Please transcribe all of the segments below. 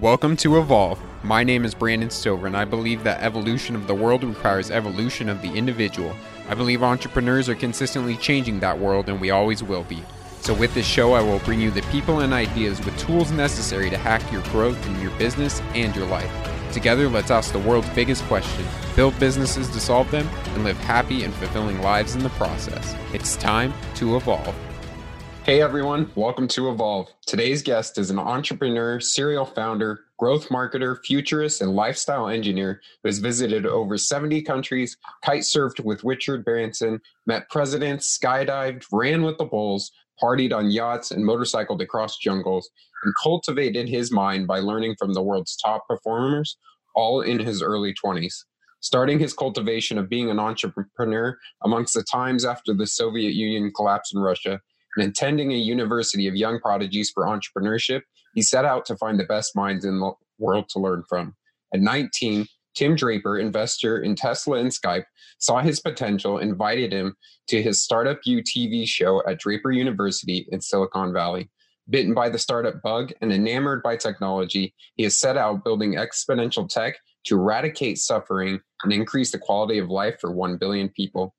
Welcome to Evolve. My name is Brandon Stover, and I believe that evolution of the world requires evolution of the individual. I believe entrepreneurs are consistently changing that world, and we always will be. So, with this show, I will bring you the people and ideas with tools necessary to hack your growth in your business and your life. Together, let's ask the world's biggest question, build businesses to solve them, and live happy and fulfilling lives in the process. It's time to evolve. Hey everyone, welcome to Evolve. Today's guest is an entrepreneur, serial founder, growth marketer, futurist, and lifestyle engineer who has visited over 70 countries, kite surfed with Richard Branson, met presidents, skydived, ran with the bulls, partied on yachts, and motorcycled across jungles, and cultivated his mind by learning from the world's top performers, all in his early 20s. Starting his cultivation of being an entrepreneur amongst the times after the Soviet Union collapsed in Russia, and attending a university of young prodigies for entrepreneurship, he set out to find the best minds in the world to learn from. At 19, Tim Draper, investor in Tesla and Skype, saw his potential, invited him to his Startup U TV show at Draper University in Silicon Valley. Bitten by the startup bug and enamored by technology, he has set out building exponential tech to eradicate suffering and increase the quality of life for 1 billion people.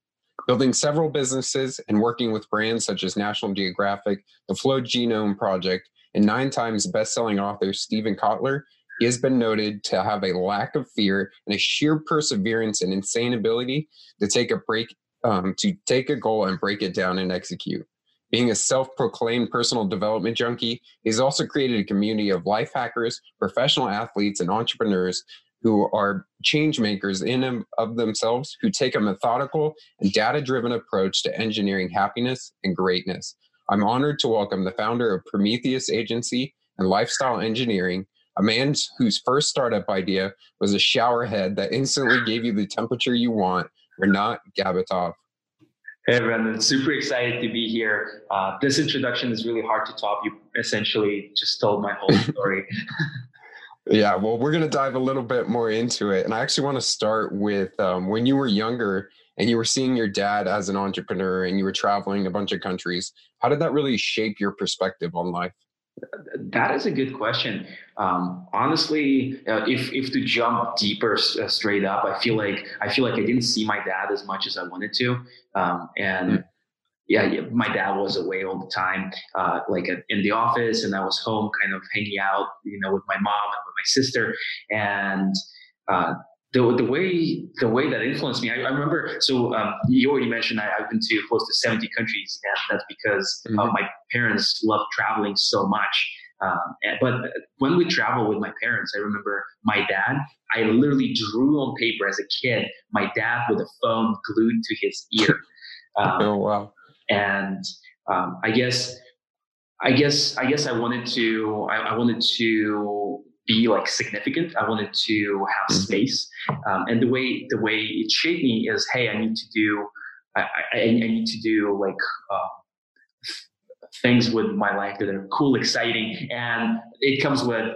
Building several businesses and working with brands such as National Geographic, the Flow Genome Project, and nine times best-selling author Steven Kotler, he has been noted to have a lack of fear and a sheer perseverance and insane ability to take a break, um, to take a goal and break it down and execute. Being a self-proclaimed personal development junkie, he's also created a community of life hackers, professional athletes, and entrepreneurs who are change makers in and of themselves who take a methodical and data driven approach to engineering happiness and greatness. I'm honored to welcome the founder of Prometheus Agency and Lifestyle Engineering, a man whose first startup idea was a shower head that instantly gave you the temperature you want, Rinat Gabatov. Hey, Brandon, super excited to be here. Uh, this introduction is really hard to top. You essentially just told my whole story. Yeah, well, we're going to dive a little bit more into it. And I actually want to start with um, when you were younger and you were seeing your dad as an entrepreneur and you were traveling a bunch of countries. How did that really shape your perspective on life? That is a good question. Um, honestly, uh, if if to jump deeper uh, straight up, I feel like I feel like I didn't see my dad as much as I wanted to, um, and mm yeah, yeah, my dad was away all the time, uh, like in the office, and I was home, kind of hanging out, you know, with my mom and with my sister, and uh, the the way the way that influenced me, I, I remember. So um, you already mentioned I, have been to close to seventy countries, and that's because uh, mm-hmm. my parents love traveling so much. Um, but when we travel with my parents, I remember my dad. I literally drew on paper as a kid my dad with a phone glued to his ear. Um, oh wow! And um, I guess I guess I guess I wanted to I, I, wanted to be like significant. I wanted to have mm-hmm. space, um, and the way the way it shaped me is, hey, I need to do I, I, I need to do like uh, things with my life that are cool, exciting, and it comes with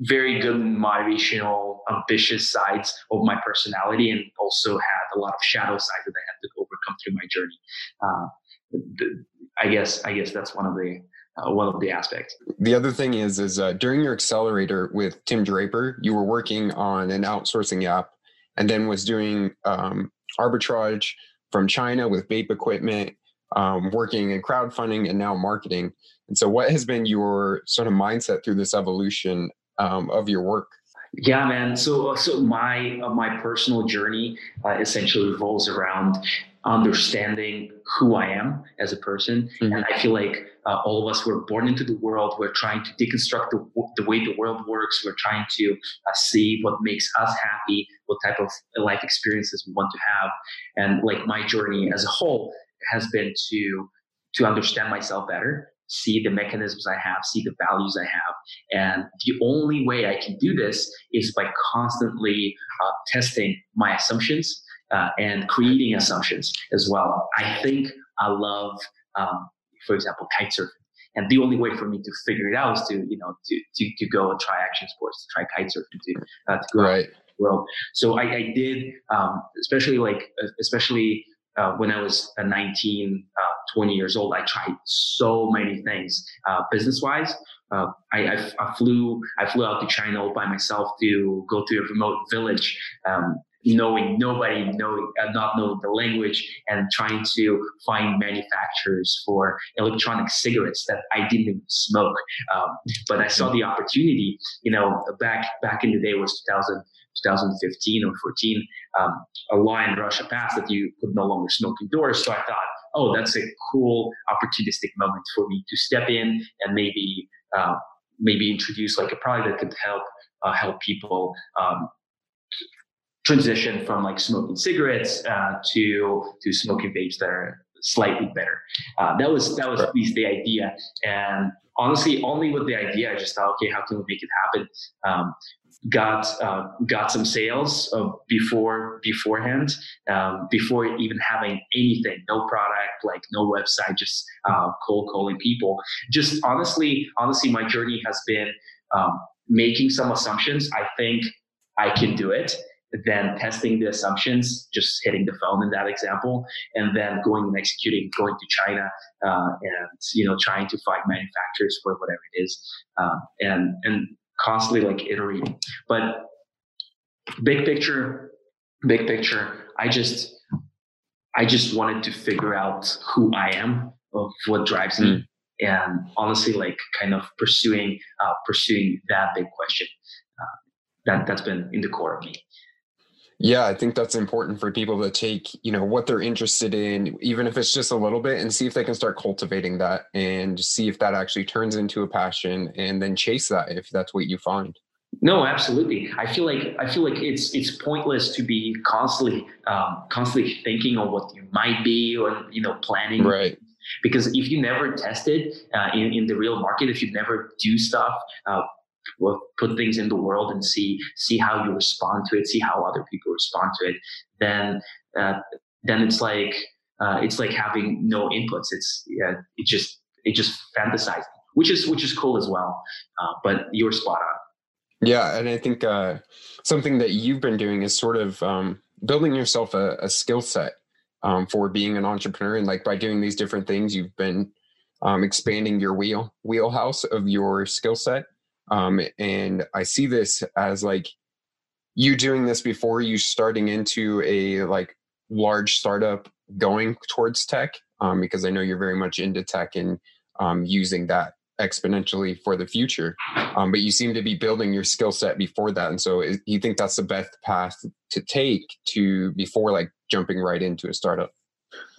very good motivational, ambitious sides of my personality, and also had a lot of shadow sides that I had to overcome through my journey. Uh, I guess I guess that's one of the uh, one of the aspects. The other thing is is uh, during your accelerator with Tim Draper, you were working on an outsourcing app, and then was doing um, arbitrage from China with vape equipment, um, working in crowdfunding, and now marketing. And so, what has been your sort of mindset through this evolution um, of your work? Yeah, man. So, so my uh, my personal journey uh, essentially revolves around understanding who I am as a person, mm-hmm. and I feel like uh, all of us were born into the world. We're trying to deconstruct the, the way the world works. We're trying to uh, see what makes us happy, what type of life experiences we want to have, and like my journey as a whole has been to to understand myself better see the mechanisms I have, see the values I have. And the only way I can do this is by constantly uh, testing my assumptions uh, and creating assumptions as well. I think I love, um, for example, kite surfing. And the only way for me to figure it out is to, you know, to, to, to go and try action sports, to try kite surfing, to, uh, to go right. world. So I, I did, um, especially like, especially uh, when I was 19, uh, 20 years old, I tried so many things uh, business wise. uh, I, I, I, flew I flew out to China all by myself to go to a remote village, um, knowing nobody, knowing uh, not knowing the language, and trying to find manufacturers for electronic cigarettes that I didn't even smoke. Um, but I saw the opportunity. You know, back back in the day was 2000. 2015 or 14, um, a law in Russia passed that you could no longer smoke indoors. So I thought, oh, that's a cool opportunistic moment for me to step in and maybe uh, maybe introduce like a product that could help uh, help people um, transition from like smoking cigarettes uh, to to smoking vapes that are slightly better. Uh, that was that was at least the idea, and honestly, only with the idea, I just thought, okay, how can we make it happen? Um, got uh, got some sales uh, before beforehand um, before even having anything no product like no website just uh, cold calling people. Just honestly honestly my journey has been um, making some assumptions. I think i can do it then testing the assumptions just hitting the phone in that example and then going and executing going to china uh, and you know trying to find manufacturers for whatever it is um, and and constantly like iterating. But big picture, big picture, I just I just wanted to figure out who I am, of what drives me, mm. and honestly, like kind of pursuing uh, pursuing that big question. Uh, that that's been in the core of me. Yeah, I think that's important for people to take, you know, what they're interested in, even if it's just a little bit, and see if they can start cultivating that and see if that actually turns into a passion and then chase that if that's what you find. No, absolutely. I feel like I feel like it's it's pointless to be constantly um, constantly thinking on what you might be or you know planning. Right. Because if you never tested uh, in in the real market, if you never do stuff, uh, put things in the world and see see how you respond to it, see how other people respond to it, then uh, then it's like uh, it's like having no inputs. It's yeah, it just it just fantasizing, which is which is cool as well. Uh, but you're spot on. Yeah, and I think uh, something that you've been doing is sort of um, building yourself a, a skill set um, for being an entrepreneur, and like by doing these different things, you've been um, expanding your wheel wheelhouse of your skill set um, and I see this as like you doing this before you starting into a like large startup going towards tech, um, because I know you're very much into tech and um, using that exponentially for the future. Um, but you seem to be building your skill set before that. And so is, you think that's the best path to take to before like jumping right into a startup?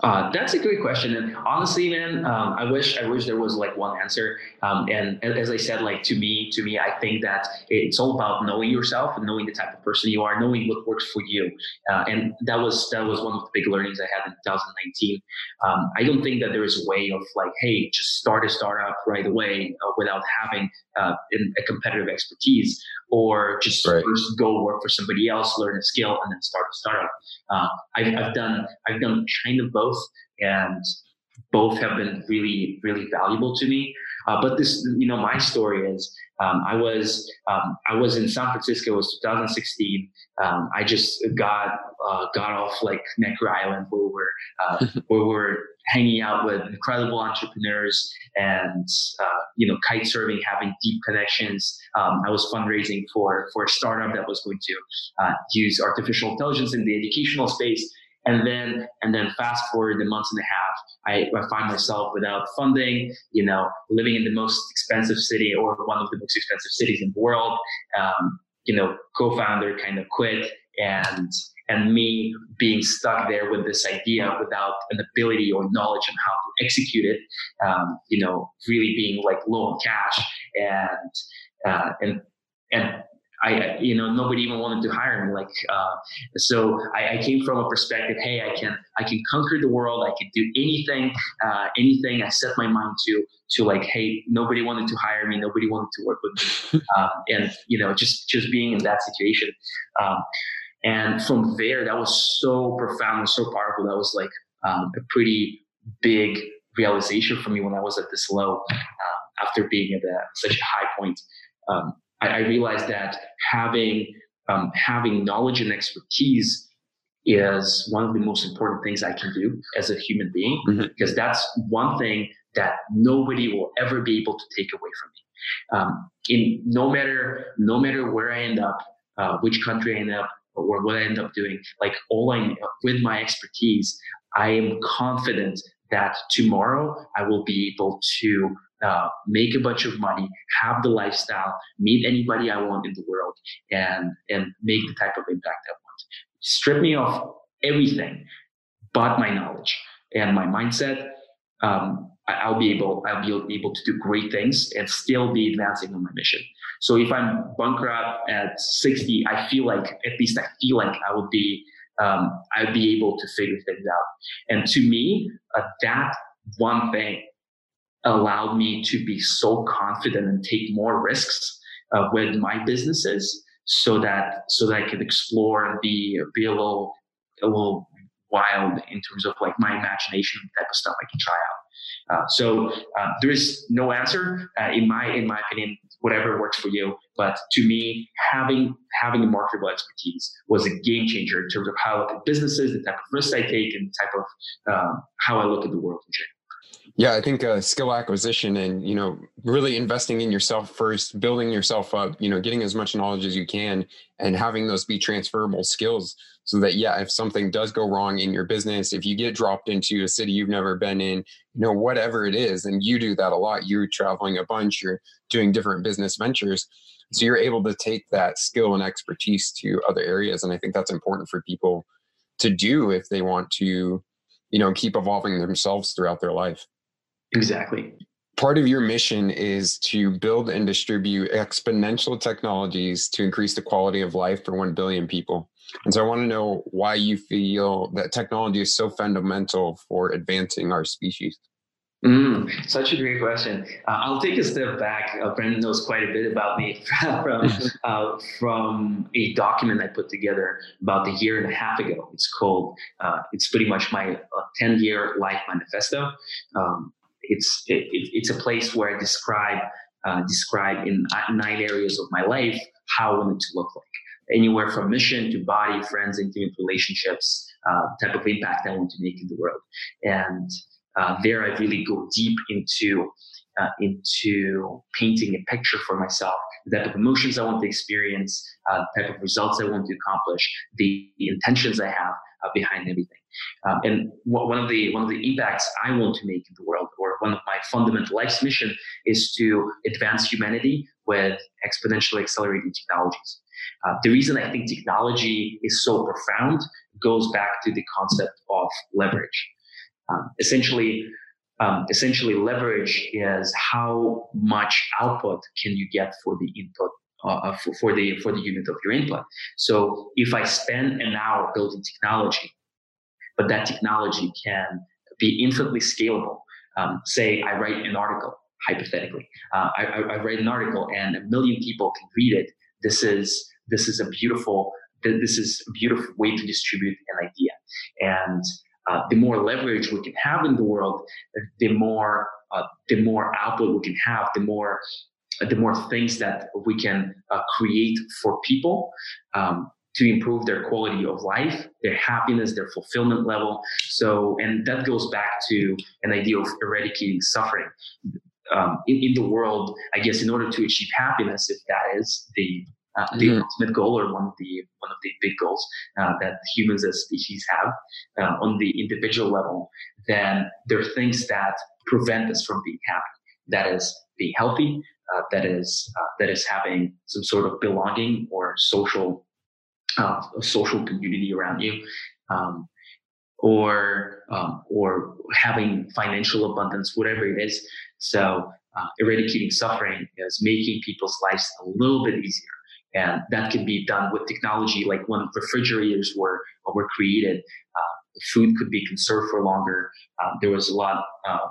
Uh, that's a great question, and honestly, man, um, I wish I wish there was like one answer. Um, and as I said, like to me, to me, I think that it's all about knowing yourself and knowing the type of person you are, knowing what works for you. Uh, and that was that was one of the big learnings I had in 2019. Um, I don't think that there is a way of like, hey, just start a startup right away uh, without having uh, a competitive expertise, or just right. first go work for somebody else, learn a skill, and then start a startup. Uh, I've, I've done I've done kind of both, and both have been really really valuable to me. Uh, but this, you know, my story is um, I was um, I was in San Francisco. It was 2016. Um, I just got uh, got off like Necker Island where we're uh, where we're hanging out with incredible entrepreneurs and uh, you know kite surfing, having deep connections. Um, I was fundraising for for a startup that was going to uh, use artificial intelligence in the educational space. And then, and then fast forward the months and a half, I, I find myself without funding, you know, living in the most expensive city or one of the most expensive cities in the world. Um, you know, co-founder kind of quit and, and me being stuck there with this idea without an ability or knowledge on how to execute it, um, you know, really being like low on cash and, uh, and, and I, you know, nobody even wanted to hire me. Like, uh, so I, I, came from a perspective, hey, I can, I can conquer the world. I can do anything, uh, anything I set my mind to, to like, hey, nobody wanted to hire me. Nobody wanted to work with me. um, and, you know, just, just being in that situation. Um, and from there, that was so profound and so powerful. That was like um, a pretty big realization for me when I was at this low, uh, after being at a, such a high point. Um, I, I realized that having um, having knowledge and expertise is one of the most important things I can do as a human being mm-hmm. because that's one thing that nobody will ever be able to take away from me. Um, in no matter no matter where I end up, uh, which country I end up, or what I end up doing, like all I with my expertise, I am confident that tomorrow I will be able to uh, make a bunch of money, have the lifestyle, meet anybody I want in the world, and and make the type of impact I want. Strip me of everything but my knowledge and my mindset. Um, I'll be able I'll be able to do great things and still be advancing on my mission. So if I'm bankrupt at 60, I feel like at least I feel like I would be um, I'd be able to figure things out. And to me, uh, that one thing allowed me to be so confident and take more risks uh, with my businesses so that so that I could explore and be a little a little wild in terms of like my imagination type of stuff I can try out. Uh, so uh, there is no answer uh, in my in my opinion. Whatever works for you, but to me, having having a marketable expertise was a game changer in terms of how I look at businesses, the type of risks I take, and the type of um, how I look at the world in general. Yeah, I think uh, skill acquisition and you know really investing in yourself first, building yourself up, you know, getting as much knowledge as you can, and having those be transferable skills, so that yeah, if something does go wrong in your business, if you get dropped into a city you've never been in, you know, whatever it is, and you do that a lot. You're traveling a bunch, you're doing different business ventures, so you're able to take that skill and expertise to other areas, and I think that's important for people to do if they want to, you know, keep evolving themselves throughout their life. Exactly. Part of your mission is to build and distribute exponential technologies to increase the quality of life for 1 billion people. And so I want to know why you feel that technology is so fundamental for advancing our species. Mm, such a great question. Uh, I'll take a step back. Uh, Brendan knows quite a bit about me from uh, from a document I put together about a year and a half ago. It's called. Uh, it's pretty much my uh, ten year life manifesto. Um, it's it, it's a place where I describe uh, describe in nine areas of my life how I want it to look like. Anywhere from mission to body, friends, intimate relationships, uh, type of impact I want to make in the world. And uh, there, I really go deep into uh, into painting a picture for myself, the type of emotions I want to experience, uh, the type of results I want to accomplish, the, the intentions I have uh, behind everything. Um, and one of the one of the impacts I want to make in the world, or one of my fundamental life's mission, is to advance humanity with exponentially accelerating technologies. Uh, the reason I think technology is so profound goes back to the concept of leverage. Um, essentially, um, essentially, leverage is how much output can you get for the input uh, for, for, the for the unit of your input. So, if I spend an hour building technology, but that technology can be infinitely scalable. Um, say I write an article, hypothetically, uh, I, I, write an article and a million people can read it. This is this is a beautiful this is a beautiful way to distribute an idea. And uh, the more leverage we can have in the world, the more uh, the more output we can have, the more the more things that we can uh, create for people. Um, to improve their quality of life, their happiness, their fulfillment level. So, and that goes back to an idea of eradicating suffering. Um, in, in, the world, I guess, in order to achieve happiness, if that is the uh, the mm-hmm. ultimate goal or one of the one of the big goals uh, that humans as species have uh, on the individual level, then there are things that prevent us from being happy. That is being healthy. Uh, that is uh, that is having some sort of belonging or social uh, social community around you, um, or um, or having financial abundance, whatever it is. So uh, eradicating suffering is making people's lives a little bit easier. And that can be done with technology, like when refrigerators were were created, uh, food could be conserved for longer. Uh, there was a lot uh,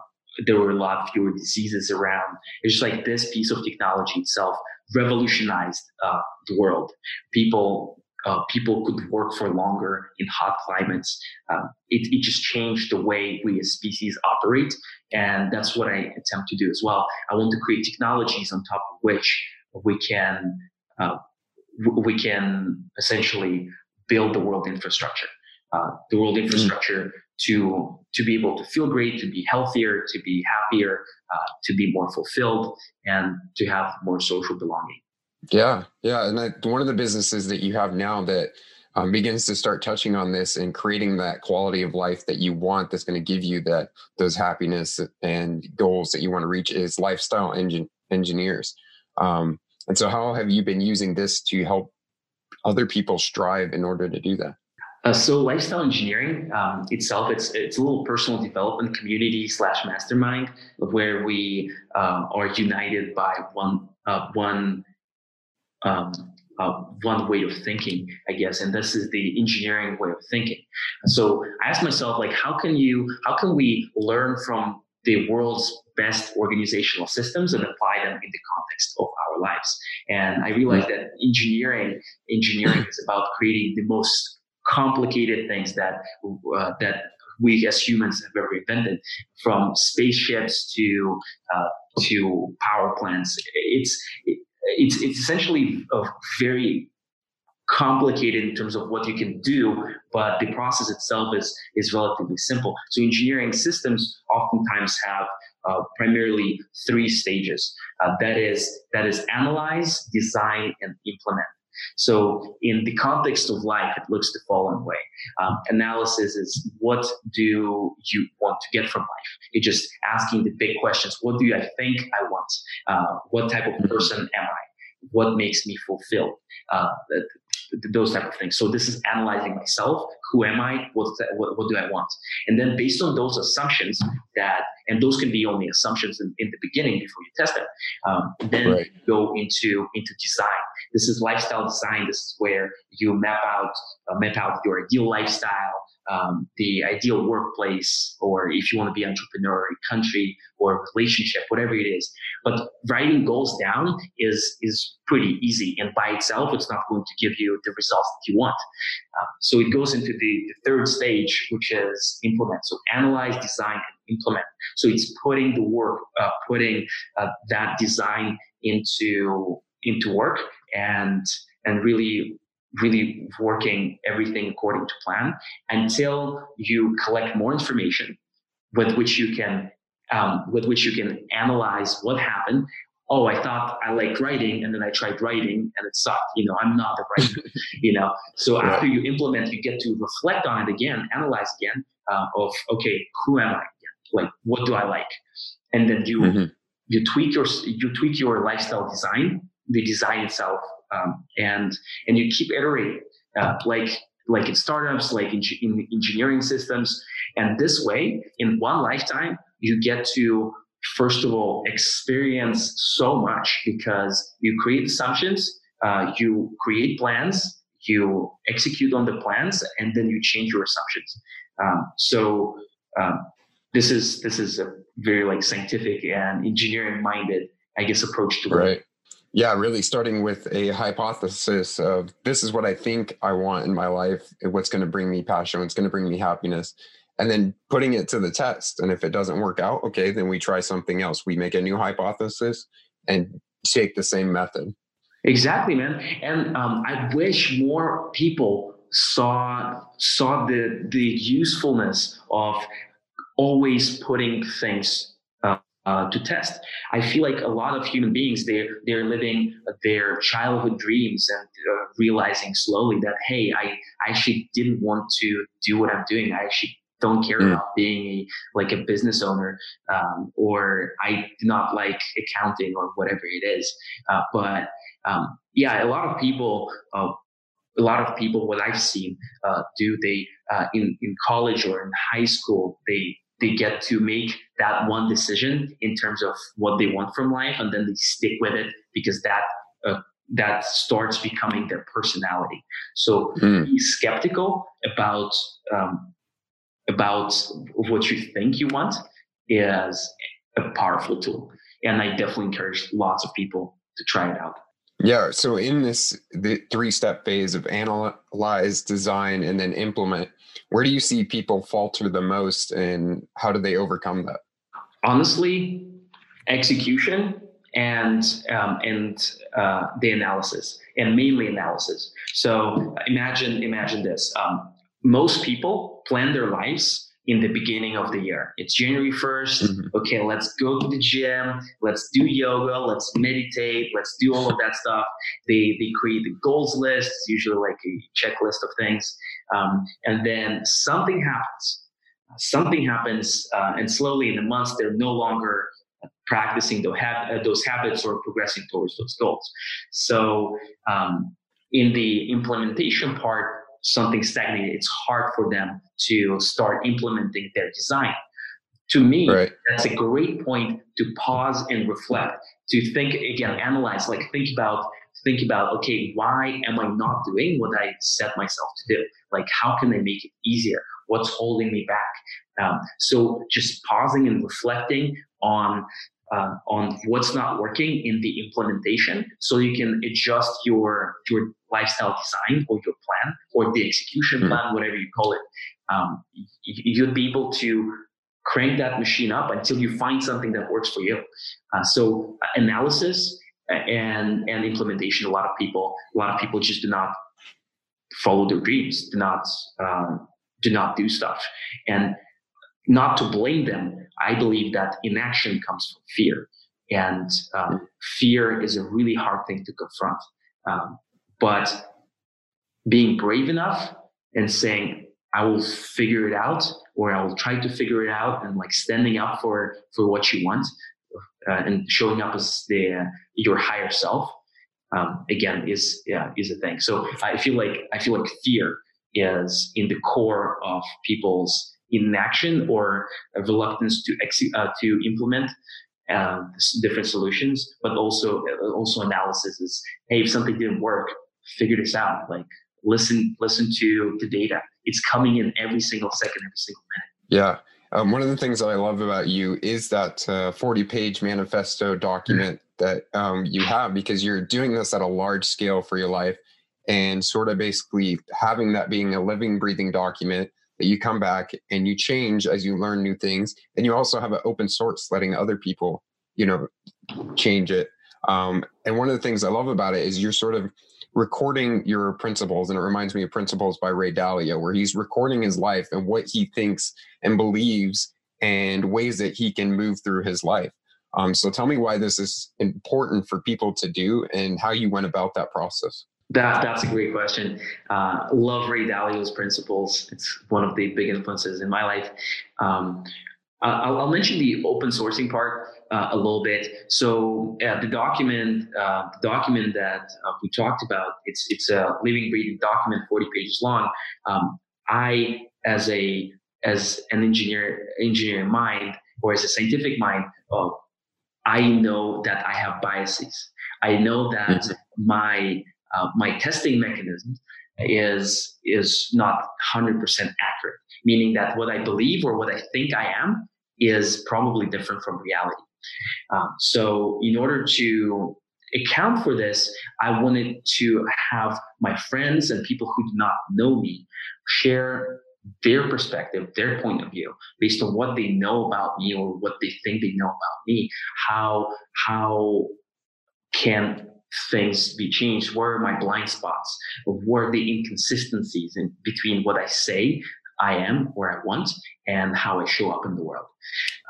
there were a lot fewer diseases around. It's just like this piece of technology itself revolutionized uh, the world. People uh, people could work for longer in hot climates. Um, it, it just changed the way we as species operate. And that's what I attempt to do as well. I want to create technologies on top of which we can, uh, we can essentially build the world infrastructure. Uh, the world infrastructure to to be able to feel great, to be healthier, to be happier, uh, to be more fulfilled, and to have more social belonging. Yeah, yeah, and one of the businesses that you have now that um, begins to start touching on this and creating that quality of life that you want that's going to give you that those happiness and goals that you want to reach is lifestyle engine engineers um, and so how have you been using this to help other people strive in order to do that uh, so lifestyle engineering um, itself, it's it's a little personal development community slash mastermind where we um, are united by one uh, one um, uh, one way of thinking, I guess, and this is the engineering way of thinking. So I asked myself, like, how can you, how can we learn from the world's best organizational systems and apply them in the context of our lives? And I realized that engineering, engineering is about creating the most complicated things that uh, that we as humans have ever invented, from spaceships to uh, to power plants. It's it's it's essentially a very complicated in terms of what you can do, but the process itself is is relatively simple. So engineering systems oftentimes have uh, primarily three stages. Uh, that is that is analyze, design, and implement. So in the context of life, it looks the following way. Um, analysis is what do you want to get from life? You're just asking the big questions. What do I think I want? Uh, what type of person am I? What makes me fulfilled? Uh, those type of things. So this is analyzing myself. Who am I? What, what, what, do I want? And then based on those assumptions that, and those can be only assumptions in, in the beginning before you test them, um, then right. go into, into design. This is lifestyle design. This is where you map out, uh, map out your ideal lifestyle, um, the ideal workplace, or if you want to be entrepreneur, country, or relationship, whatever it is. But writing goals down is is pretty easy, and by itself, it's not going to give you the results that you want. Um, so it goes into the, the, third stage, which is implement. So analyze, design, and implement. So it's putting the work, uh, putting uh, that design into into work, and and really really working everything according to plan until you collect more information with which you can um, with which you can analyze what happened. Oh i thought i liked writing and then i tried writing and it sucked. You know i'm not a writer you know? So right. after you implement you get to reflect on it again analyze again uh, of okay who am i like what do i like? And then you mm-hmm. you tweak your you tweak your lifestyle design the design itself. Um, and and you keep iterating uh, like like in startups like in, in engineering systems. And this way in one lifetime you get to first of all experience so much because you create assumptions uh, you create plans you execute on the plans and then you change your assumptions. Um, so um, this is this is a very like scientific and engineering minded i guess approach to right yeah, really starting with a hypothesis of this is what I think I want in my life, what's going to bring me passion, what's going to bring me happiness, and then putting it to the test. And if it doesn't work out, okay, then we try something else. We make a new hypothesis and take the same method. Exactly, man. And um, I wish more people saw saw the the usefulness of always putting things uh, to test. I feel like a lot of human beings they're they're living their childhood dreams and uh, realizing slowly that hey, I, I actually didn't want to do what I'm doing. I actually don't care mm. about being a, like a business owner um, or I do not like accounting or whatever it is. Uh, but um, yeah, a lot of people. Uh, a lot of people, what I've seen, uh, do they uh, in in college or in high school, they they get to make that one decision in terms of what they want from life and then they stick with it because that uh, that starts becoming their personality. So mm. be skeptical about um, about what you think you want is a powerful tool. And i definitely encourage lots of people to try it out yeah. So in this the three step phase of analyze, design, and then implement, where do you see people falter the most and how do they overcome that? Honestly, execution and um, and uh, the analysis and mainly analysis. So imagine imagine this. Um, most people plan their lives in the beginning of the year. It's January 1st. Mm-hmm. Okay, let's go to the gym. Let's do yoga. Let's meditate. Let's do all of that stuff. They, they create the goals list, it's usually like a checklist of things. Um, and then something happens. Something happens, uh, and slowly in the months, they're no longer practicing those, uh, those habits or progressing towards those goals. So, um, in the implementation part, something stagnated. It's hard for them to start implementing their design. To me, right. that's a great point to pause and reflect, to think again, analyze, like think about, think about, okay, why am I not doing what I set myself to do? Like, how can I make it easier? What's holding me back? Um, so just pausing and reflecting on uh, on what's not working in the implementation so you can adjust your your lifestyle design or your plan or the execution mm-hmm. plan whatever you call it. Um, you'll be able to crank that machine up until you find something that works for you. Uh, so uh, analysis and and implementation a lot of people a lot of people just do not follow their dreams do not um, do not do stuff. And not to blame them I believe that inaction comes from fear. And um, fear is a really hard thing to confront. Um, but being brave enough and saying, I will figure it out, or I will try to figure it out, and like standing up for for what you want, uh, and showing up as the your higher self, um, again is yeah is a thing. So I feel like I feel like fear is in the core of people's inaction or a reluctance to execute uh, to implement uh, different solutions, but also uh, also analysis is hey, if something didn't work, figure this out. Like listen listen to the data. It's coming in every single second, every single minute. Yeah. Um, one of the things that I love about you is that uh, 40 page manifesto document mm-hmm. that um, you have because you're doing this at a large scale for your life and sort of basically having that being a living, breathing document that you come back and you change as you learn new things and you also have an open source letting other people you know change it. Um, and one of the things i love about it is you're sort of recording your principles and it reminds me of principles by ray dalio where he's recording his life and what he thinks and believes and ways that he can move through his life. Um, so tell me why this is important for people to do and how you went about that process that that's a great question. Uh, love Ray Dalio's principles. It's one of the big influences in my life. Um, I'll, I'll, mention the open sourcing part uh, a little bit. So uh, the document, uh, the document that uh, we talked about, it's it's a living, breathing document, 40 pages long. Um, I, as a as an engineer, engineering mind, or as a scientific mind, uh, I know that I have biases. I know that mm-hmm. my uh, my testing mechanism is is not 100% accurate meaning that what i believe or what i think i am is probably different from reality um, so in order to account for this i wanted to have my friends and people who do not know me share their perspective, their point of view, based on what they know about me or what they think they know about me. How how can things be changed? Where are my blind spots? Where are the inconsistencies in between what I say I am, where I want, and how I show up in the world?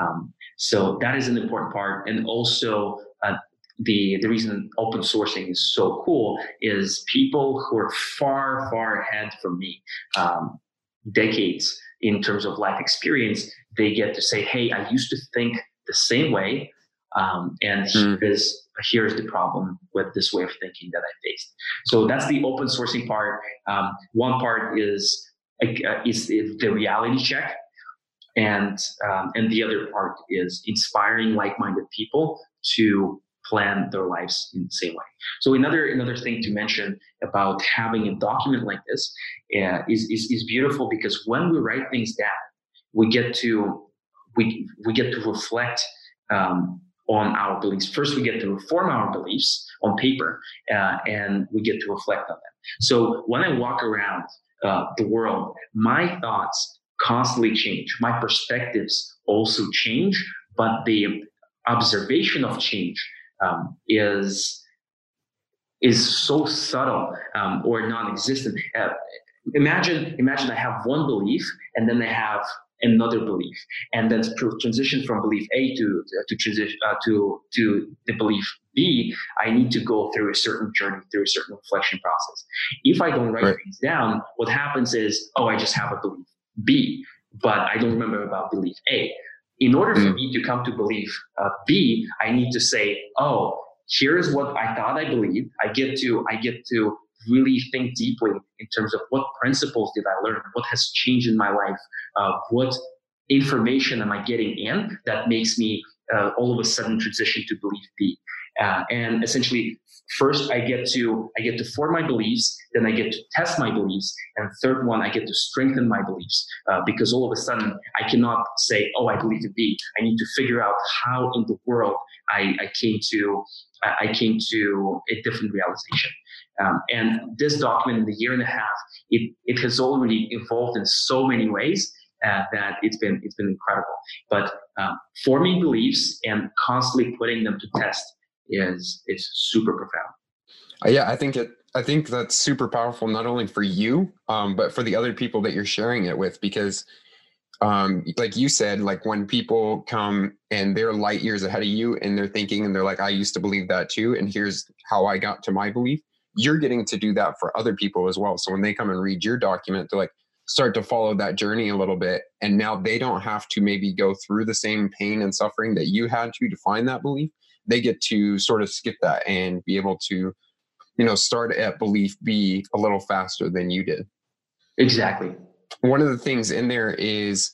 Um, so that is an important part. And also, uh, the the reason open sourcing is so cool is people who are far far ahead from me, um, decades in terms of life experience, they get to say, "Hey, I used to think the same way, um, and mm. here is here's the problem with this way of thinking that I faced. So that's the open sourcing part. Um, one part is uh, is the reality check, and um, and the other part is inspiring like-minded people to plan their lives in the same way. So another another thing to mention about having a document like this uh, is, is is beautiful because when we write things down, we get to we we get to reflect um, on our beliefs. First, we get to reform our beliefs on paper, uh, and we get to reflect on them. So when I walk around uh, the world, my thoughts constantly change. My perspectives also change, but the observation of change um, is is so subtle um, or non-existent. Uh, imagine, imagine I have one belief, and then I have another belief, and then transition from belief A to to transition uh, to to the belief B, I need to go through a certain journey, through a certain reflection process. If I don't write right. things down, what happens is, oh, I just have a belief B, but I don't remember about belief A. In order for mm. me to come to belief uh, B, I need to say, oh, here's what I thought I believed. I get to I get to really think deeply in terms of what principles did I learn, what has changed in my life, uh, what information am I getting in that makes me uh, all of a sudden transition to belief B. Uh, and essentially, first I get to I get to form my beliefs, then I get to test my beliefs, and third one I get to strengthen my beliefs uh, because all of a sudden I cannot say, oh, I believe in B. I need to figure out how in the world I, I came to I came to a different realization. Um, and this document, in the year and a half, it, it has already evolved in so many ways uh, that it's been it's been incredible. But um, forming beliefs and constantly putting them to test is is super profound. Uh, yeah, I think it. I think that's super powerful, not only for you, um, but for the other people that you're sharing it with, because um, like you said, like when people come and they're light years ahead of you and they're thinking and they're like, I used to believe that too. And here's how I got to my belief you're getting to do that for other people as well. So when they come and read your document, to like start to follow that journey a little bit. And now they don't have to maybe go through the same pain and suffering that you had to to find that belief. They get to sort of skip that and be able to, you know, start at belief B a little faster than you did. Exactly. One of the things in there is,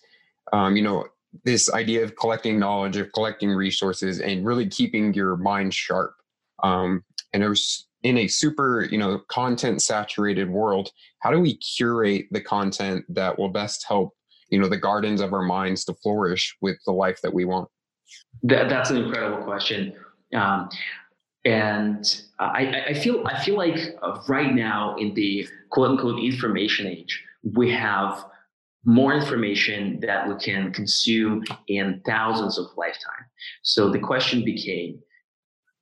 um, you know, this idea of collecting knowledge, of collecting resources, and really keeping your mind sharp. Um, and it was in a super you know content saturated world how do we curate the content that will best help you know the gardens of our minds to flourish with the life that we want that, that's an incredible question um, and I, I, feel I feel like uh, right now in the quote unquote information age, we have more information that we can consume in thousands of lifetime. So the question became,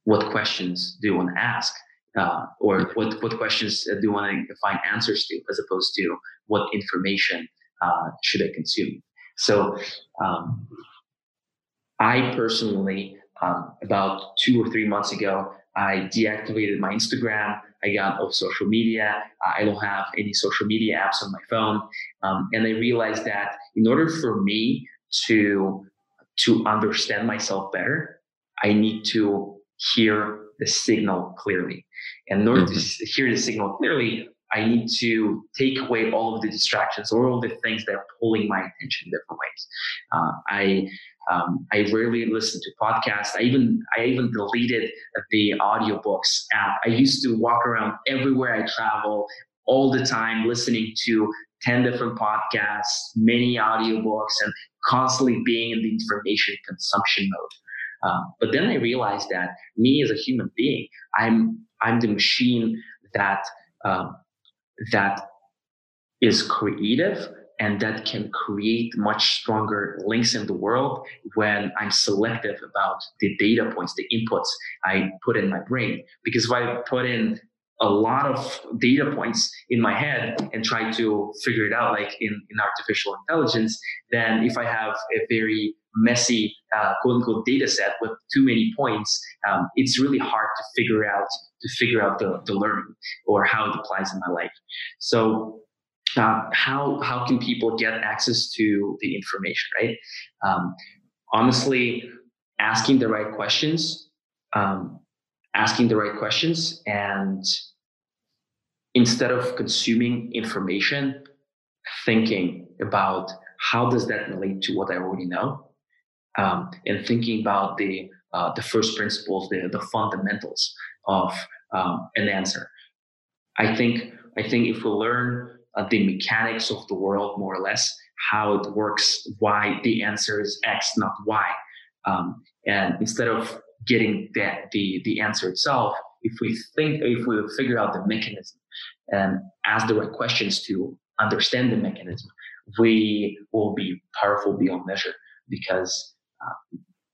what questions do you want to ask? Uh, or what, what questions do you want to find answers to as opposed to what information uh, should I consume. So um, I personally, um, about two or three months ago, I deactivated my Instagram. I got off social media. I don't have any social media apps on my phone. Um, and I realized that in order for me to, to understand myself better, I need to hear the signal clearly. And in order mm-hmm. to hear the signal clearly, I need to take away all of the distractions or all the things that are pulling my attention in different ways. Uh, I um, I rarely listen to podcasts. I even I even deleted the audiobooks app. I used to walk around everywhere I travel all the time, listening to 10 different podcasts, many audiobooks, and constantly being in the information consumption mode. Um, but then I realized that me as a human being, I'm I'm the machine that um, that is creative and that can create much stronger links in the world when I'm selective about the data points, the inputs I put in my brain. Because if I put in a lot of data points in my head and try to figure it out, like in, in artificial intelligence, then if I have a very messy uh, quote unquote data set with too many points, um, it's really hard to figure out to figure out the, the learning or how it applies in my life. So uh, how how can people get access to the information, right? Um, honestly, asking the right questions, um, asking the right questions, and instead of consuming information, thinking about how does that relate to what I already know um, and thinking about the uh, the first principles, the the fundamentals of um, an answer. I think I think if we learn uh, the mechanics of the world more or less, how it works, why the answer is X, not Y, um, and instead of getting that the the answer itself, if we think if we figure out the mechanism and ask the right questions to understand the mechanism, we will be powerful beyond measure because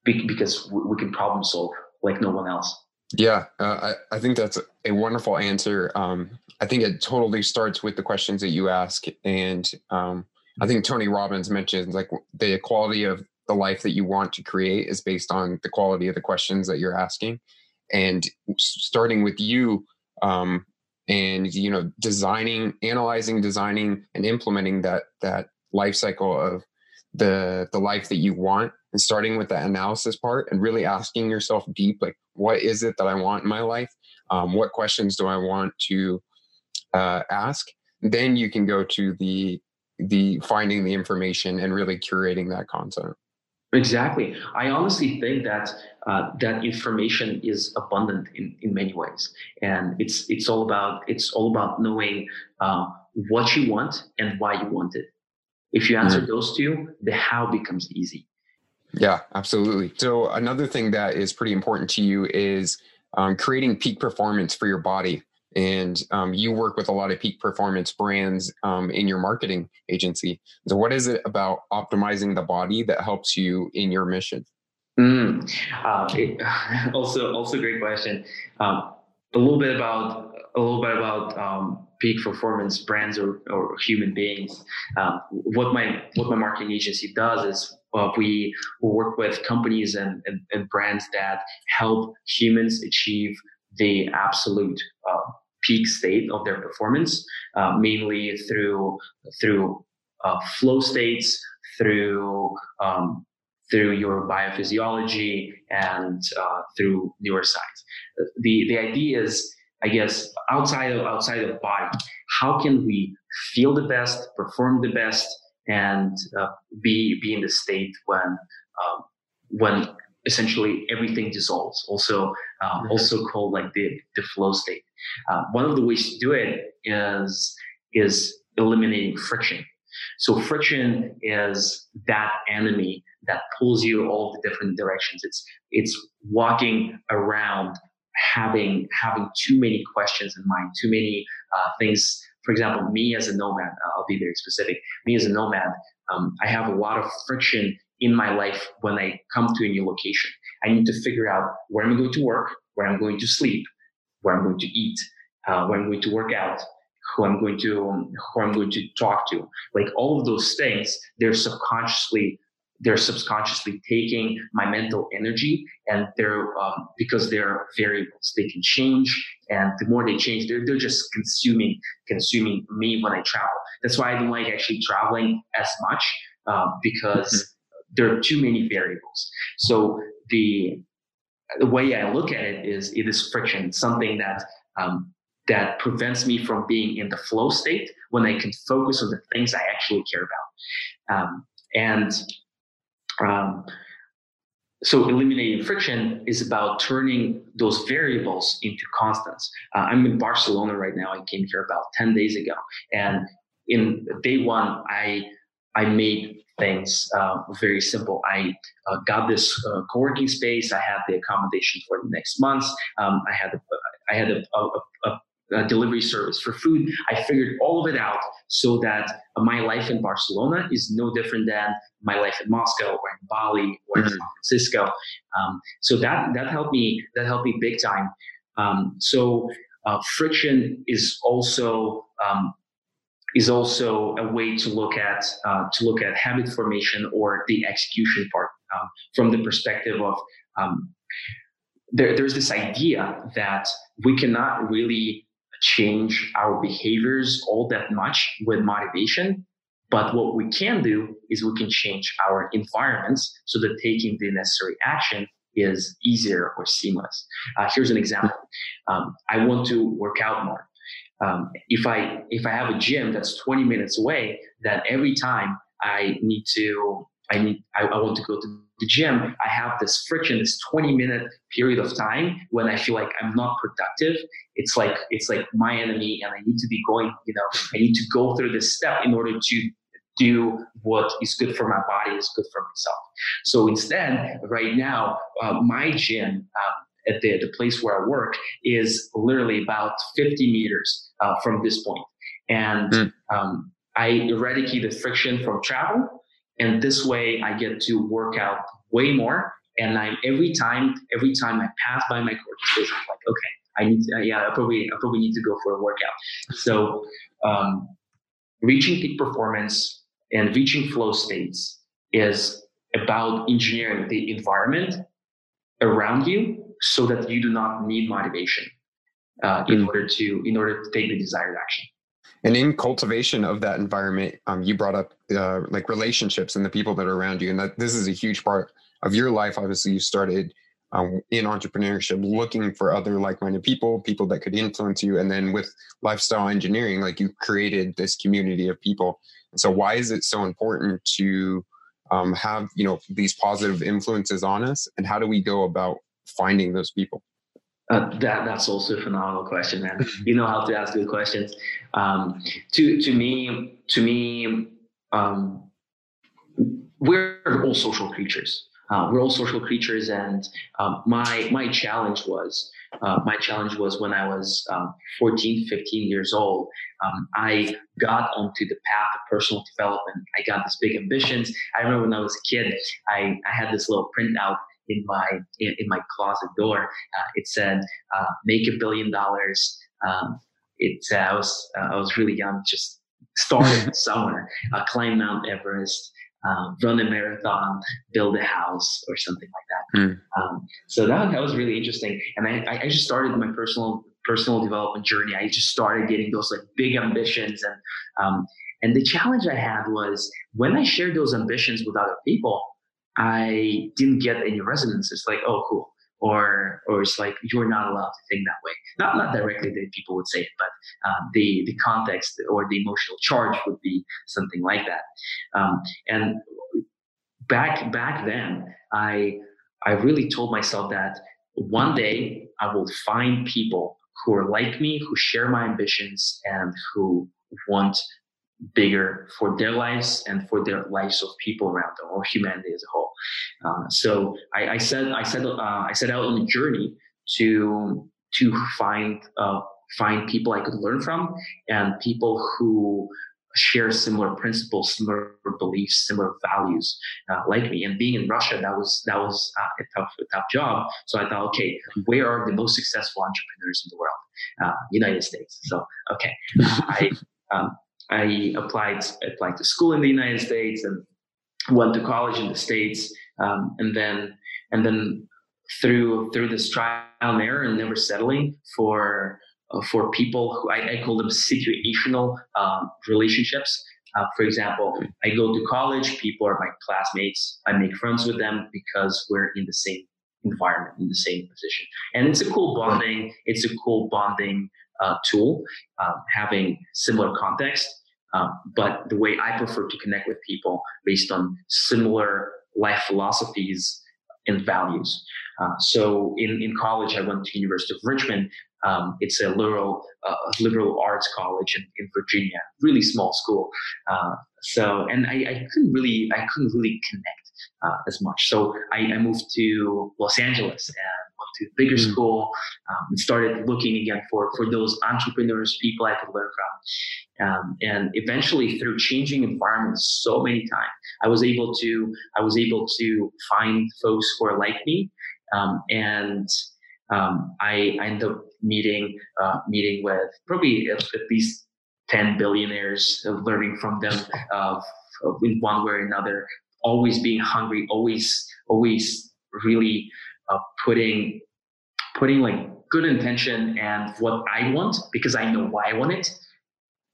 because we can problem solve like no one else. Yeah, uh, I, I think that's a wonderful answer. Um, I think it totally starts with the questions that you ask, and um, I think Tony Robbins mentioned like the quality of the life that you want to create is based on the quality of the questions that you're asking. And starting with you, um, and you know, designing, analyzing, designing, and implementing that that life cycle of the the life that you want, and starting with that analysis part, and really asking yourself deep, like, what is it that I want in my life? Um, what questions do I want to uh, ask? Then you can go to the the finding the information and really curating that content. Exactly. I honestly think that uh, that information is abundant in, in many ways, and it's it's all about it's all about knowing uh, what you want and why you want it. If you answer mm-hmm. those two, the how becomes easy. Yeah, absolutely. So another thing that is pretty important to you is um, creating peak performance for your body and um, you work with a lot of peak performance brands um, in your marketing agency. So, what is it about optimizing the body that helps you in your mission? Mm, uh, it, also, also great question. Um, a little bit about a little bit about um, peak performance brands or, or human beings. Um, what my what my marketing agency does is uh, we, work with companies and, and, and brands that help humans achieve the absolute uh, peak state of their performance, uh, mainly through through uh, flow states, through um, through your biophysiology, and uh, through neuroscience. The the idea is, I guess, outside of outside of body, how can we feel the best, perform the best, and uh, be be in the state when um, when essentially everything dissolves. Also, um, also called like the the flow state. Uh, one of the ways to do it is is eliminating friction. So friction is that enemy that pulls you all the different directions. It's it's walking around having having too many questions in mind, too many uh, things. For example, me as a nomad, I'll be very specific. Me as a nomad, um, I have a lot of friction in my life when I come to a new location. I need to figure out where I'm going to work, where I'm going to sleep, where I'm going to eat, uh, where I'm going to work out, who I'm going to who I'm going to talk to. Like all of those things, they're subconsciously they're subconsciously taking my mental energy and they're um, because they're variables they can change and the more they change they're, they're just consuming consuming me when i travel that's why i don't like actually traveling as much uh, because mm-hmm. there are too many variables so the the way I look at it is it is friction, something that um, that prevents me from being in the flow state when I can focus on the things I actually care about. Um, and um, so eliminating friction is about turning those variables into constants. Uh, I'm in Barcelona right now. I came here about 10 days ago. And in day one, I I made things uh, very simple. I uh, got this uh, co-working space. I had the accommodation for the next month. Um, I had a, I had a, a, a, delivery service for food. I figured all of it out so that my life in Barcelona is no different than my life in Moscow or in Bali or in mm-hmm. San Francisco. Um, so that that helped me. That helped me big time. Um, so uh, friction is also um, is also a way to look at uh, to look at habit formation or the execution part um, from the perspective of um, there, there's this idea that we cannot really change our behaviors all that much with motivation but what we can do is we can change our environments so that taking the necessary action is easier or seamless. Uh, here's an example. Um, I want to work out more. Um, if I if I have a gym that's 20 minutes away, then every time I need to I need I, I, want to go to the gym, I have this friction, this 20 minute period of time when I feel like I'm not productive. It's like it's like my enemy, and I need to be going. You know, I need to go through this step in order to do what is good for my body is good for myself. So instead, right now, uh, my gym. Um, at the, the place where I work is literally about 50 meters uh, from this point. And mm. um, I eradicate the friction from travel. And this way I get to work out way more. And I'm every time, every time I pass by my court space, I'm like, okay, I need to, uh, yeah, I probably, I probably need to go for a workout. So, um, reaching peak performance and reaching flow states is about engineering the environment around you so that you do not need motivation uh, in mm. order to in order to take the desired action. And in cultivation of that environment, um, you brought up uh, like relationships and the people that are around you, and that this is a huge part of your life. Obviously, you started um, in entrepreneurship looking for other like-minded people, people that could influence you, and then with lifestyle engineering, like you created this community of people. And so, why is it so important to um, have you know these positive influences on us, and how do we go about finding those people? Uh, that that's also a phenomenal question, man. You know how to ask good questions. Um, to to me, to me, um, we're all social creatures. Uh, we're all social creatures, and um, my my challenge was uh, my challenge was when I was um, 14, 15 years old. Um, I got onto the path of personal development. I got these big ambitions. I remember when I was a kid, I, I had this little printout in my in, in my closet door. Uh, it said, uh, "Make a billion dollars." Um, it uh, I was uh, I was really young, just started somewhere. Uh, climb Mount Everest. Um, run a marathon, build a house, or something like that. Mm. Um, so that, that was really interesting. And I, I just started my personal personal development journey. I just started getting those like big ambitions, and um, and the challenge I had was when I shared those ambitions with other people, I didn't get any resonance. It's like, oh, cool. Or, or it's like you're not allowed to think that way. Not, not directly that people would say it, but um, the the context or the emotional charge would be something like that. Um, and back back then, I I really told myself that one day I will find people who are like me, who share my ambitions, and who want bigger for their lives and for their lives of people around them or humanity as a whole. Uh, so I, I, said I said uh, I set out on a journey to to find uh, find people I could learn from and people who share similar principles, similar beliefs, similar values uh, like me. And being in Russia, that was that was uh, a tough a tough job. So I thought, okay, where are the most successful entrepreneurs in the world? Uh, United States. So okay, I um, I applied applied to school in the United States and went to college in the States, um, and then and then through through this trial and error and never settling for uh, for people who I, I, call them situational um, relationships. Uh, for example, I go to college, people are my classmates. I make friends with them because we're in the same environment, in the same position. And it's a cool bonding, it's a cool bonding uh, tool, um, having similar context. Um, but the way I prefer to connect with people based on similar life philosophies and values. Uh, so in, in college, I went to University of Richmond. Um, it's a liberal uh, liberal arts college in, in Virginia, really small school. Uh, so and I, I, couldn't really I couldn't really connect uh, as much. So I, I, moved to Los Angeles and to bigger mm. school um, and started looking again for, for those entrepreneurs, people I could learn from. Um, and eventually through changing environments so many times, I was able to, I was able to find folks who are like me. Um, and um, I, I ended up meeting, uh, meeting with probably at, at least 10 billionaires, learning from them uh, in one way or another, always being hungry, always, always really uh, putting putting like good intention and what I want because I know why I want it.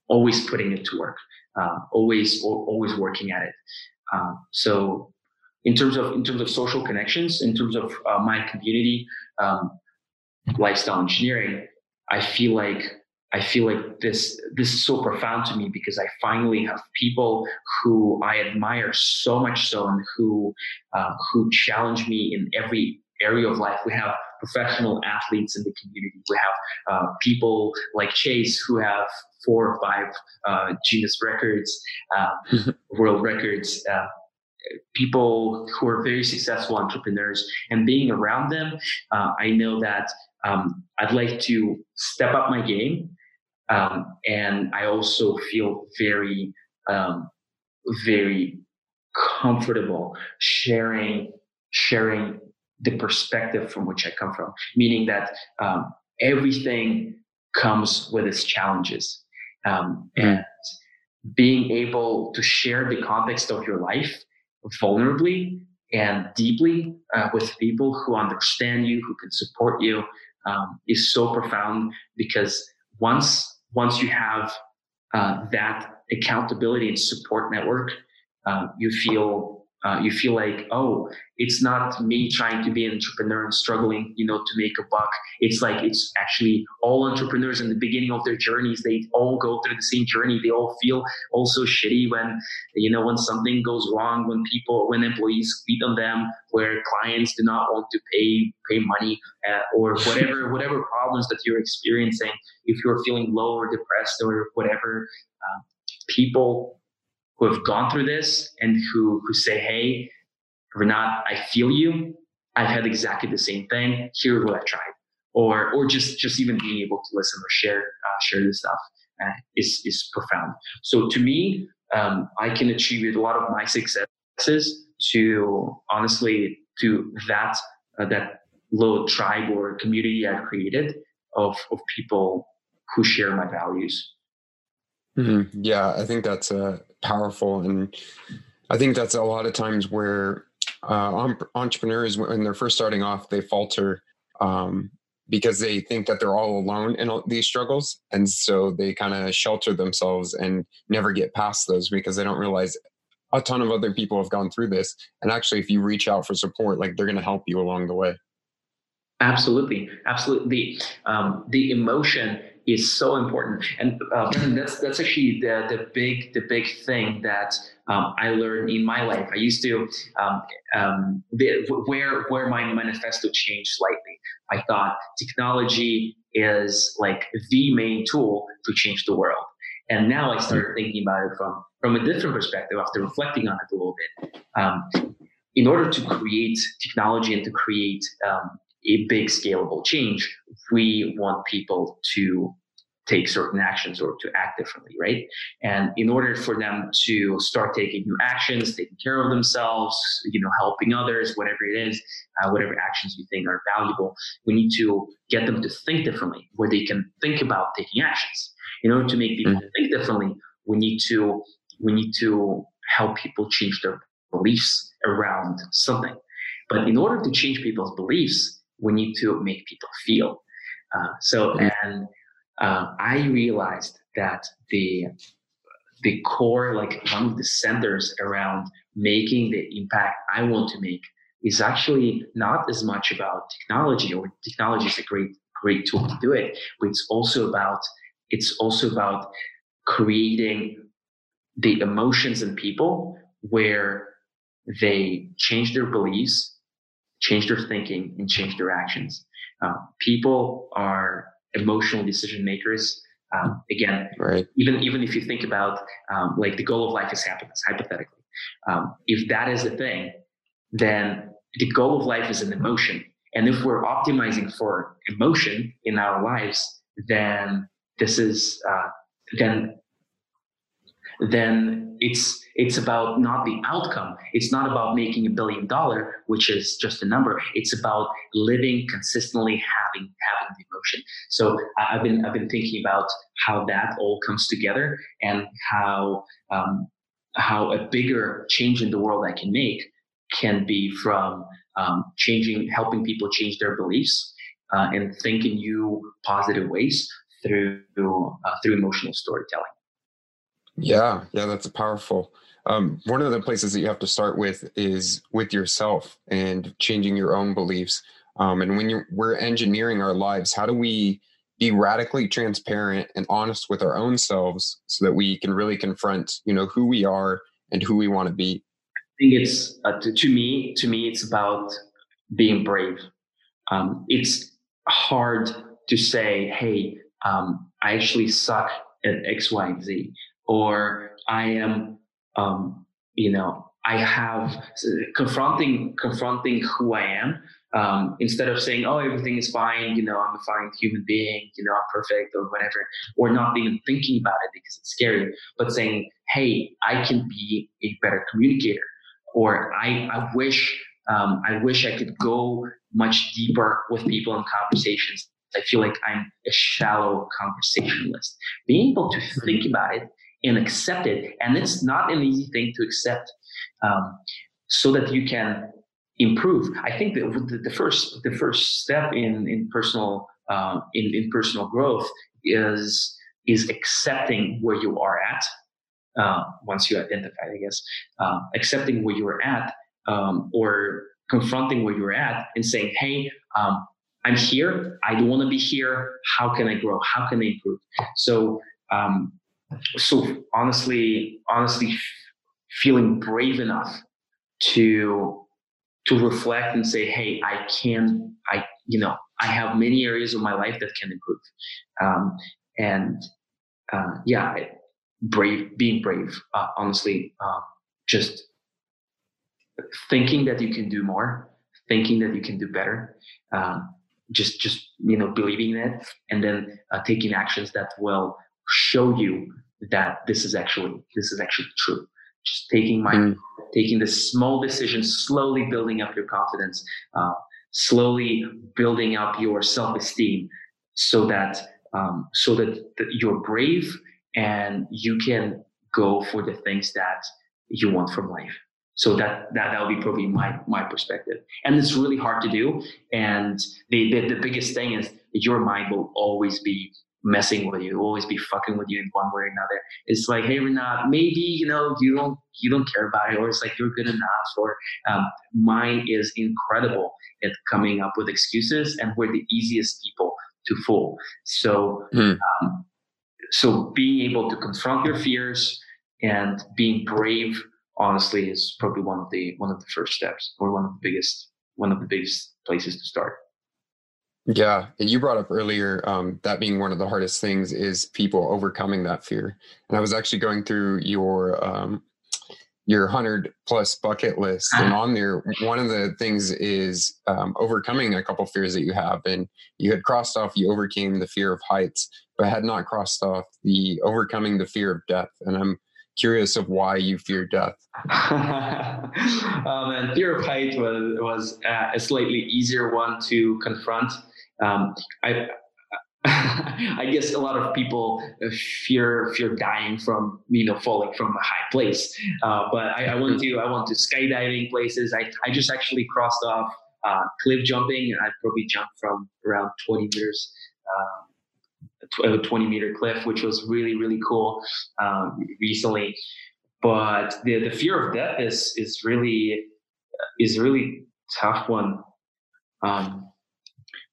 Always putting it to work. Uh, always always working at it. Uh, so in terms of in terms of social connections, in terms of uh, my community, um, lifestyle engineering, I feel like I feel like this this is so profound to me because I finally have people who I admire so much so and who uh, who challenge me in every area of life. We have professional athletes in the community. We have uh, people like Chase who have four or five uh, Guinness records, uh, world records. Uh, people who are very successful entrepreneurs, and being around them, uh, I know that um, I'd like to step up my game, um, and I also feel very, um, very comfortable sharing sharing the perspective from which I come from, meaning that um, everything comes with its challenges. Um, mm. And being able to share the context of your life vulnerably and deeply uh, with people who understand you, who can support you, um, is so profound because once once you have uh, that accountability and support network, um, you feel uh, you feel like, oh, it's not me trying to be an entrepreneur and struggling, you know, to make a buck. It's like it's actually all entrepreneurs in the beginning of their journeys. They all go through the same journey. They all feel also shitty when, you know, when something goes wrong, when people, when employees beat on them, where clients do not want to pay pay money, uh, or whatever whatever problems that you're experiencing. If you're feeling low or depressed or whatever, uh, people who have gone through this and who who say, "Hey, Renat, I feel you. I've had exactly the same thing. Here's what I tried." Or or just just even being able to listen or share uh, share this stuff uh, is is profound. So to me, um, I can attribute a lot of my successes to honestly to that uh, that little tribe or community I've created of of people who share my values. Mm-hmm. Yeah, I think that's uh, powerful, and I think that's a lot of times where uh, entrepreneurs, when they're first starting off, they falter um, because they think that they're all alone in these struggles, and so they kind of shelter themselves and never get past those because they don't realize a ton of other people have gone through this. And actually, if you reach out for support, like they're going to help you along the way. Absolutely, absolutely. Um, the emotion is so important, and uh, that's that's actually the the big the big thing that um, I learned in my life. I used to um, um, the, where where my manifesto changed slightly. I thought technology is like the main tool to change the world, and now I started thinking about it from from a different perspective after reflecting on it a little bit. Um, in order to create technology and to create um, a big scalable change, we want people to take certain actions or to act differently, right? And in order for them to start taking new actions, taking care of themselves, you know, helping others, whatever it is, uh, whatever actions we think are valuable, we need to get them to think differently, where they can think about taking actions. In order to make people mm-hmm. think differently, we need to we need to help people change their beliefs around something. But in order to change people's beliefs, we need to make people feel. Uh, so, and uh, I realized that the the core, like one of the centers around making the impact I want to make, is actually not as much about technology. Or technology is a great great tool to do it, but it's also about it's also about creating the emotions in people where they change their beliefs change their thinking and change their actions. Uh, people are emotional decision makers. Um, again, right. even even if you think about um, like the goal of life is happiness, hypothetically, um, if that is the thing, then the goal of life is an emotion. And if we're optimizing for emotion in our lives, then this is uh, then then it's it's about not the outcome. It's not about making a billion dollar which is just a number. It's about living consistently having having the emotion. So i've been i've been thinking about how that all comes together and how um, how a bigger change in the world i can make can be from um, changing helping people change their beliefs uh, and think in new positive ways through uh, through emotional storytelling yeah, yeah, that's powerful. Um, one of the places that you have to start with is with yourself and changing your own beliefs. Um, and when we're engineering our lives, how do we be radically transparent and honest with our own selves so that we can really confront, you know, who we are and who we want to be? I think it's uh, to, to, me. To me, it's about being brave. Um, it's hard to say, "Hey, um, I actually suck at X, Y, and Z." or I am, um, you know, I have confronting confronting who I am um, instead of saying, "Oh, everything is fine," you know, I'm a fine human being, you know, I'm perfect or whatever, or not even thinking about it because it's scary, but saying, "Hey, I can be a better communicator," or "I I wish um, I wish I could go much deeper with people in conversations." I feel like I'm a shallow conversationalist. Being able to think about it and accept it. And it's not an easy thing to accept, um, so that you can improve. I think that the first the first step in in personal uh, in in personal growth is is accepting where you are at. Uh, once you identify, I guess, uh, accepting where you are at, um, or confronting where you're at, and saying, "Hey, um, I'm here. I don't want to be here. How can I grow? How can I improve?" So, um, so honestly, honestly, feeling brave enough to to reflect and say, "Hey, I can. I you know, I have many areas of my life that can improve." Um, and uh, yeah, brave, being brave. Uh, honestly, uh, just thinking that you can do more, thinking that you can do better. Um, just, just you know, believing it, and then uh, taking actions that will show you that this is actually this is actually true. Just taking my mm. taking the small decisions slowly building up your confidence uh, slowly building up your self-esteem so that um, so that, that you're brave and you can go for the things that you want from life. So that that that would be probably my my perspective. And it's really hard to do. And the, the the biggest thing is your mind will always be messing with you, always be fucking with you in one way or another. It's like, hey, Renat, maybe you know you don't you don't care about it, or it's like you're good enough. Or um, mine is incredible at coming up with excuses, and we're the easiest people to fool. So, hmm. um, so being able to confront your fears and being brave, honestly, is probably one of the one of the first steps, or one of the biggest one of the biggest places to start. Yeah, and you brought up earlier um, that being one of the hardest things is people overcoming that fear. And I was actually going through your um, your hundred plus bucket list, and on there, one of the things is um, overcoming a couple fears that you have. And you had crossed off you overcame the fear of heights, but had not crossed off the overcoming the fear of death. And I'm curious of why you fear death. um, and fear of height was was uh, a slightly easier one to confront um, I, I guess a lot of people fear fear dying from you know falling from a high place. Uh, but I, I, want to I want to skydiving places. I, I just actually crossed off uh, cliff jumping. I probably jumped from around 20 meters, uh, a 20 meter cliff, which was really really cool um, recently. But the the fear of death is is really is really tough one. Um,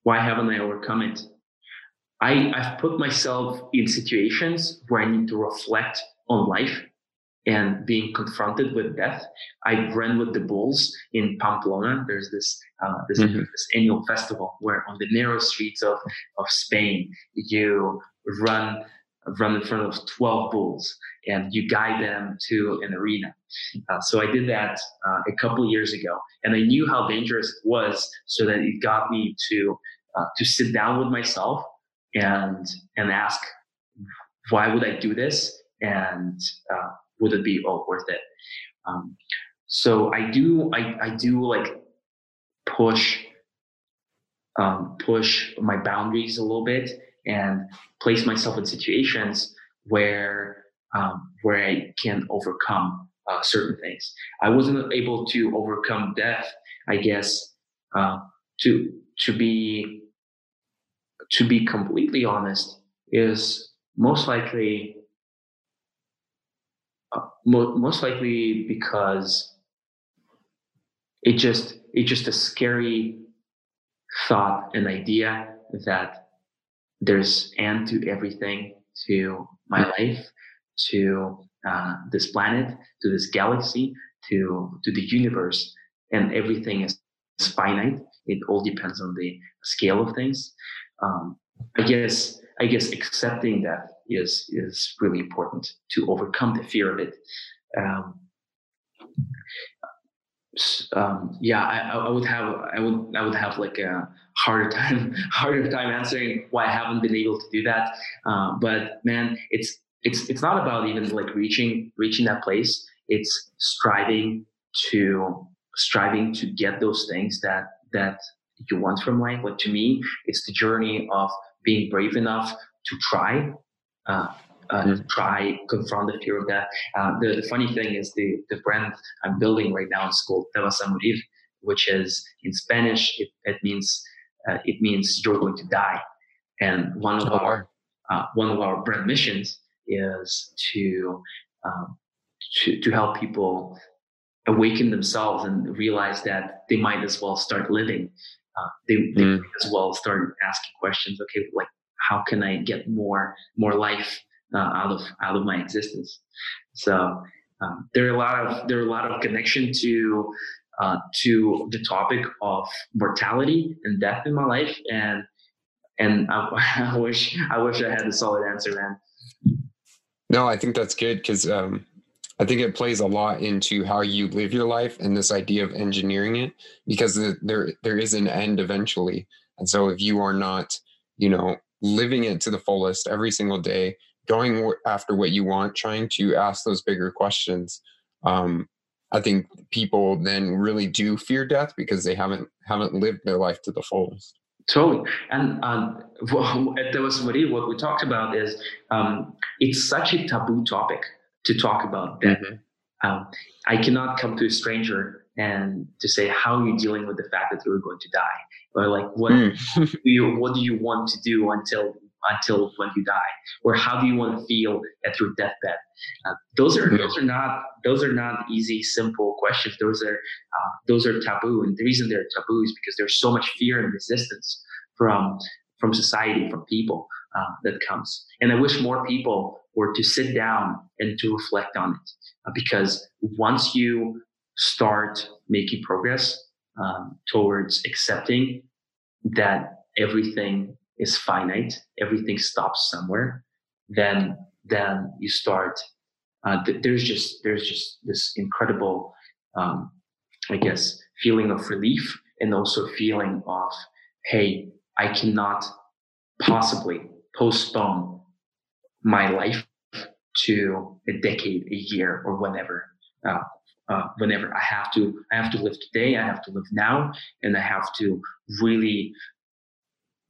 why haven't I overcome it? I, I've put myself in situations where I need to reflect on life and being confronted with death. I ran with the bulls in Pamplona. There's this uh, this, mm-hmm. this, annual festival where on the narrow streets of, of Spain you run run in front of 12 bulls and you guide them to an arena. Uh, so I did that uh, a couple of years ago and I knew how dangerous it was so that it got me to uh, to sit down with myself and and ask why would I do this and uh, would it be all worth it? Um, so I do I, I do like push um, push my boundaries a little bit and place myself in situations where um, where I can overcome uh, certain things. I wasn't able to overcome death, I guess, uh, to to be to be completely honest, is most likely uh, mo- most likely because it just it's just a scary thought and idea that there's end to everything to my life to uh, this planet to this galaxy to to the universe and everything is finite. It all depends on the scale of things um, I guess I guess accepting that is is really important to overcome the fear of it. Um, um, yeah, I, I, would have I would I would have like a harder time harder time answering why I haven't been able to do that. Uh, but man, it's it's it's not about even like reaching reaching that place. It's striving to striving to get those things that that you want from life. But to me, it's the journey of being brave enough to try, uh, uh, mm. try confront the fear of death. Uh, the, the funny thing is the the brand I'm building right now is called Te morir, which is in Spanish it, it means uh, it means you're going to die. And one of oh, our uh, one of our brand missions is to um, to to help people awaken themselves and realize that they might as well start living. Uh, they, they mm. as well start asking questions. Okay, like how can I get more more life uh, out of out of my existence? So um, there are a lot of there are a lot of connection to uh, to the topic of mortality and death in my life, and and I, I wish I wish I had a solid answer, man. No, I think that's good because um, I think it plays a lot into how you live your life and this idea of engineering it because there there is an end eventually, and so if you are not, you know, living it to the fullest every single day, going after what you want, trying to ask those bigger questions, um, I think people then really do fear death because they haven't haven't lived their life to the fullest. Totally. And um, at Te vas a what we talked about is um, it's such a taboo topic to talk about that. Mm-hmm. Um, I cannot come to a stranger and to say how are you dealing with the fact that you're going to die, or like what mm. do you what do you want to do until until when you die, or how do you want to feel at your deathbed? Uh, those are those are not those are not easy, simple questions. Those are uh, those are taboo, and the reason they're taboo is because there's so much fear and resistance from from society, from people uh, that comes. And I wish more people were to sit down and to reflect on it, uh, because once you start making progress um, towards accepting that everything is finite, everything stops somewhere, then then you start. Uh, th- there's just there's just this incredible, um, I guess, feeling of relief and also feeling of, hey, I cannot possibly postpone my life to a decade, a year, or whenever. Uh, uh, whenever I have to, I have to live today. I have to live now, and I have to really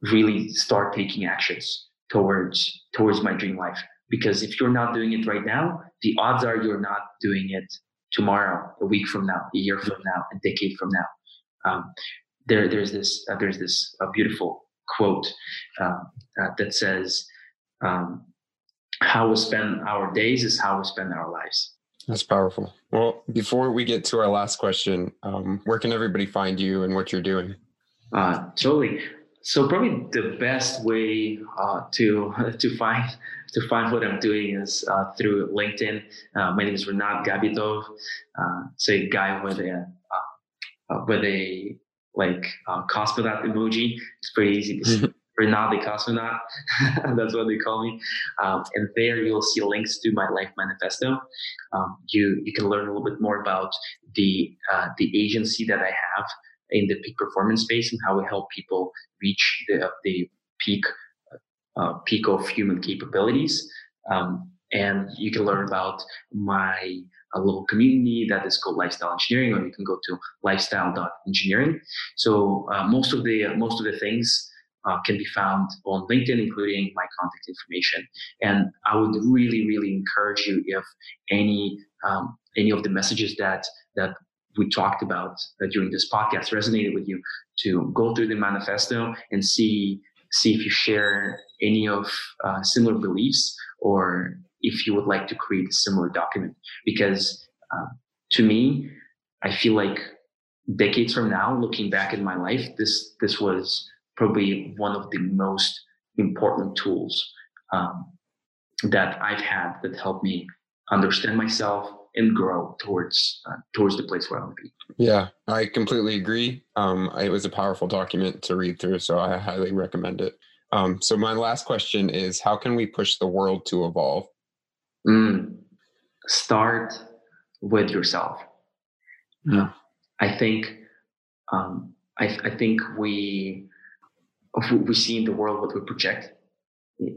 really start taking actions towards towards my dream life because if you're not doing it right now the odds are you're not doing it tomorrow a week from now a year from now a decade from now um, there there's this uh, there's this uh, beautiful quote uh, uh that says um, how we spend our days is how we spend our lives that's powerful well before we get to our last question um, where can everybody find you and what you're doing uh, totally so probably the best way uh, to to find to find what I'm doing is uh, through LinkedIn. Uh, my name is Renat Gabitov. Uh, it's a guy with a uh, uh, with a like cosmonaut emoji. It's pretty easy to see. Renat the cosmonaut. That's what they call me. Um, and there you'll see links to my life manifesto. Um, you you can learn a little bit more about the the agency that I have in the peak performance space and how we help people reach the, the peak uh, peak of human capabilities. Um, and you can learn about my a little community that is called lifestyle engineering, or you can go to lifestyle.engineering. So uh, most of the most of the things uh, can be found on LinkedIn, including my contact information. And I would really, really encourage you if any um, any of the messages that that we talked about uh, during this podcast resonated with you, to go through the manifesto and see see if you share any of uh, similar beliefs or if you would like to create a similar document. Because uh, to me, I feel like decades from now, looking back in my life, this this was probably one of the most important tools um, that I've had that helped me understand myself, and grow towards uh, towards the place where I want to be. Yeah, I completely agree. Um, it was a powerful document to read through, so I highly recommend it. Um, so my last question is: How can we push the world to evolve? Mm, start with yourself. Yeah. I think um, I, I think we we see in the world what we project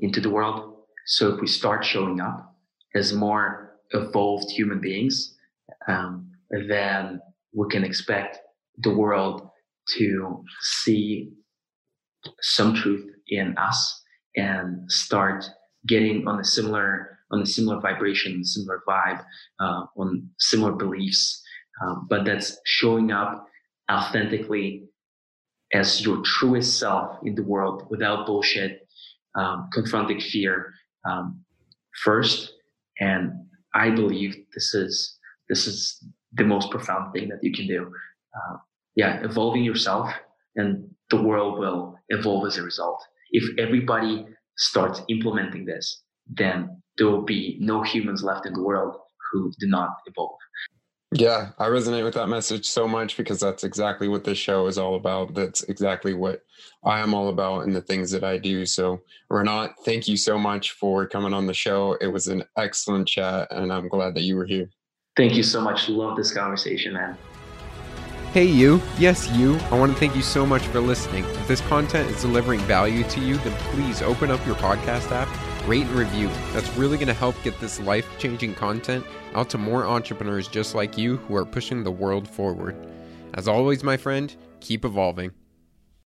into the world. So if we start showing up as more evolved human beings, um, then we can expect the world to see some truth in us and start getting on a similar on a similar vibration, similar vibe, uh, on similar beliefs, um, but that's showing up authentically as your truest self in the world without bullshit, um, confronting fear um, first. And I believe this is this is the most profound thing that you can do. Uh, yeah, evolving yourself, and the world will evolve as a result. If everybody starts implementing this, then there will be no humans left in the world who do not evolve. Yeah, I resonate with that message so much because that's exactly what this show is all about. That's exactly what I am all about and the things that I do. So, Renat, thank you so much for coming on the show. It was an excellent chat, and I'm glad that you were here. Thank you so much. Love this conversation, man. Hey, you. Yes, you. I want to thank you so much for listening. If this content is delivering value to you, then please open up your podcast app, rate and review. That's really going to help get this life changing content out to more entrepreneurs just like you who are pushing the world forward. As always, my friend, keep evolving.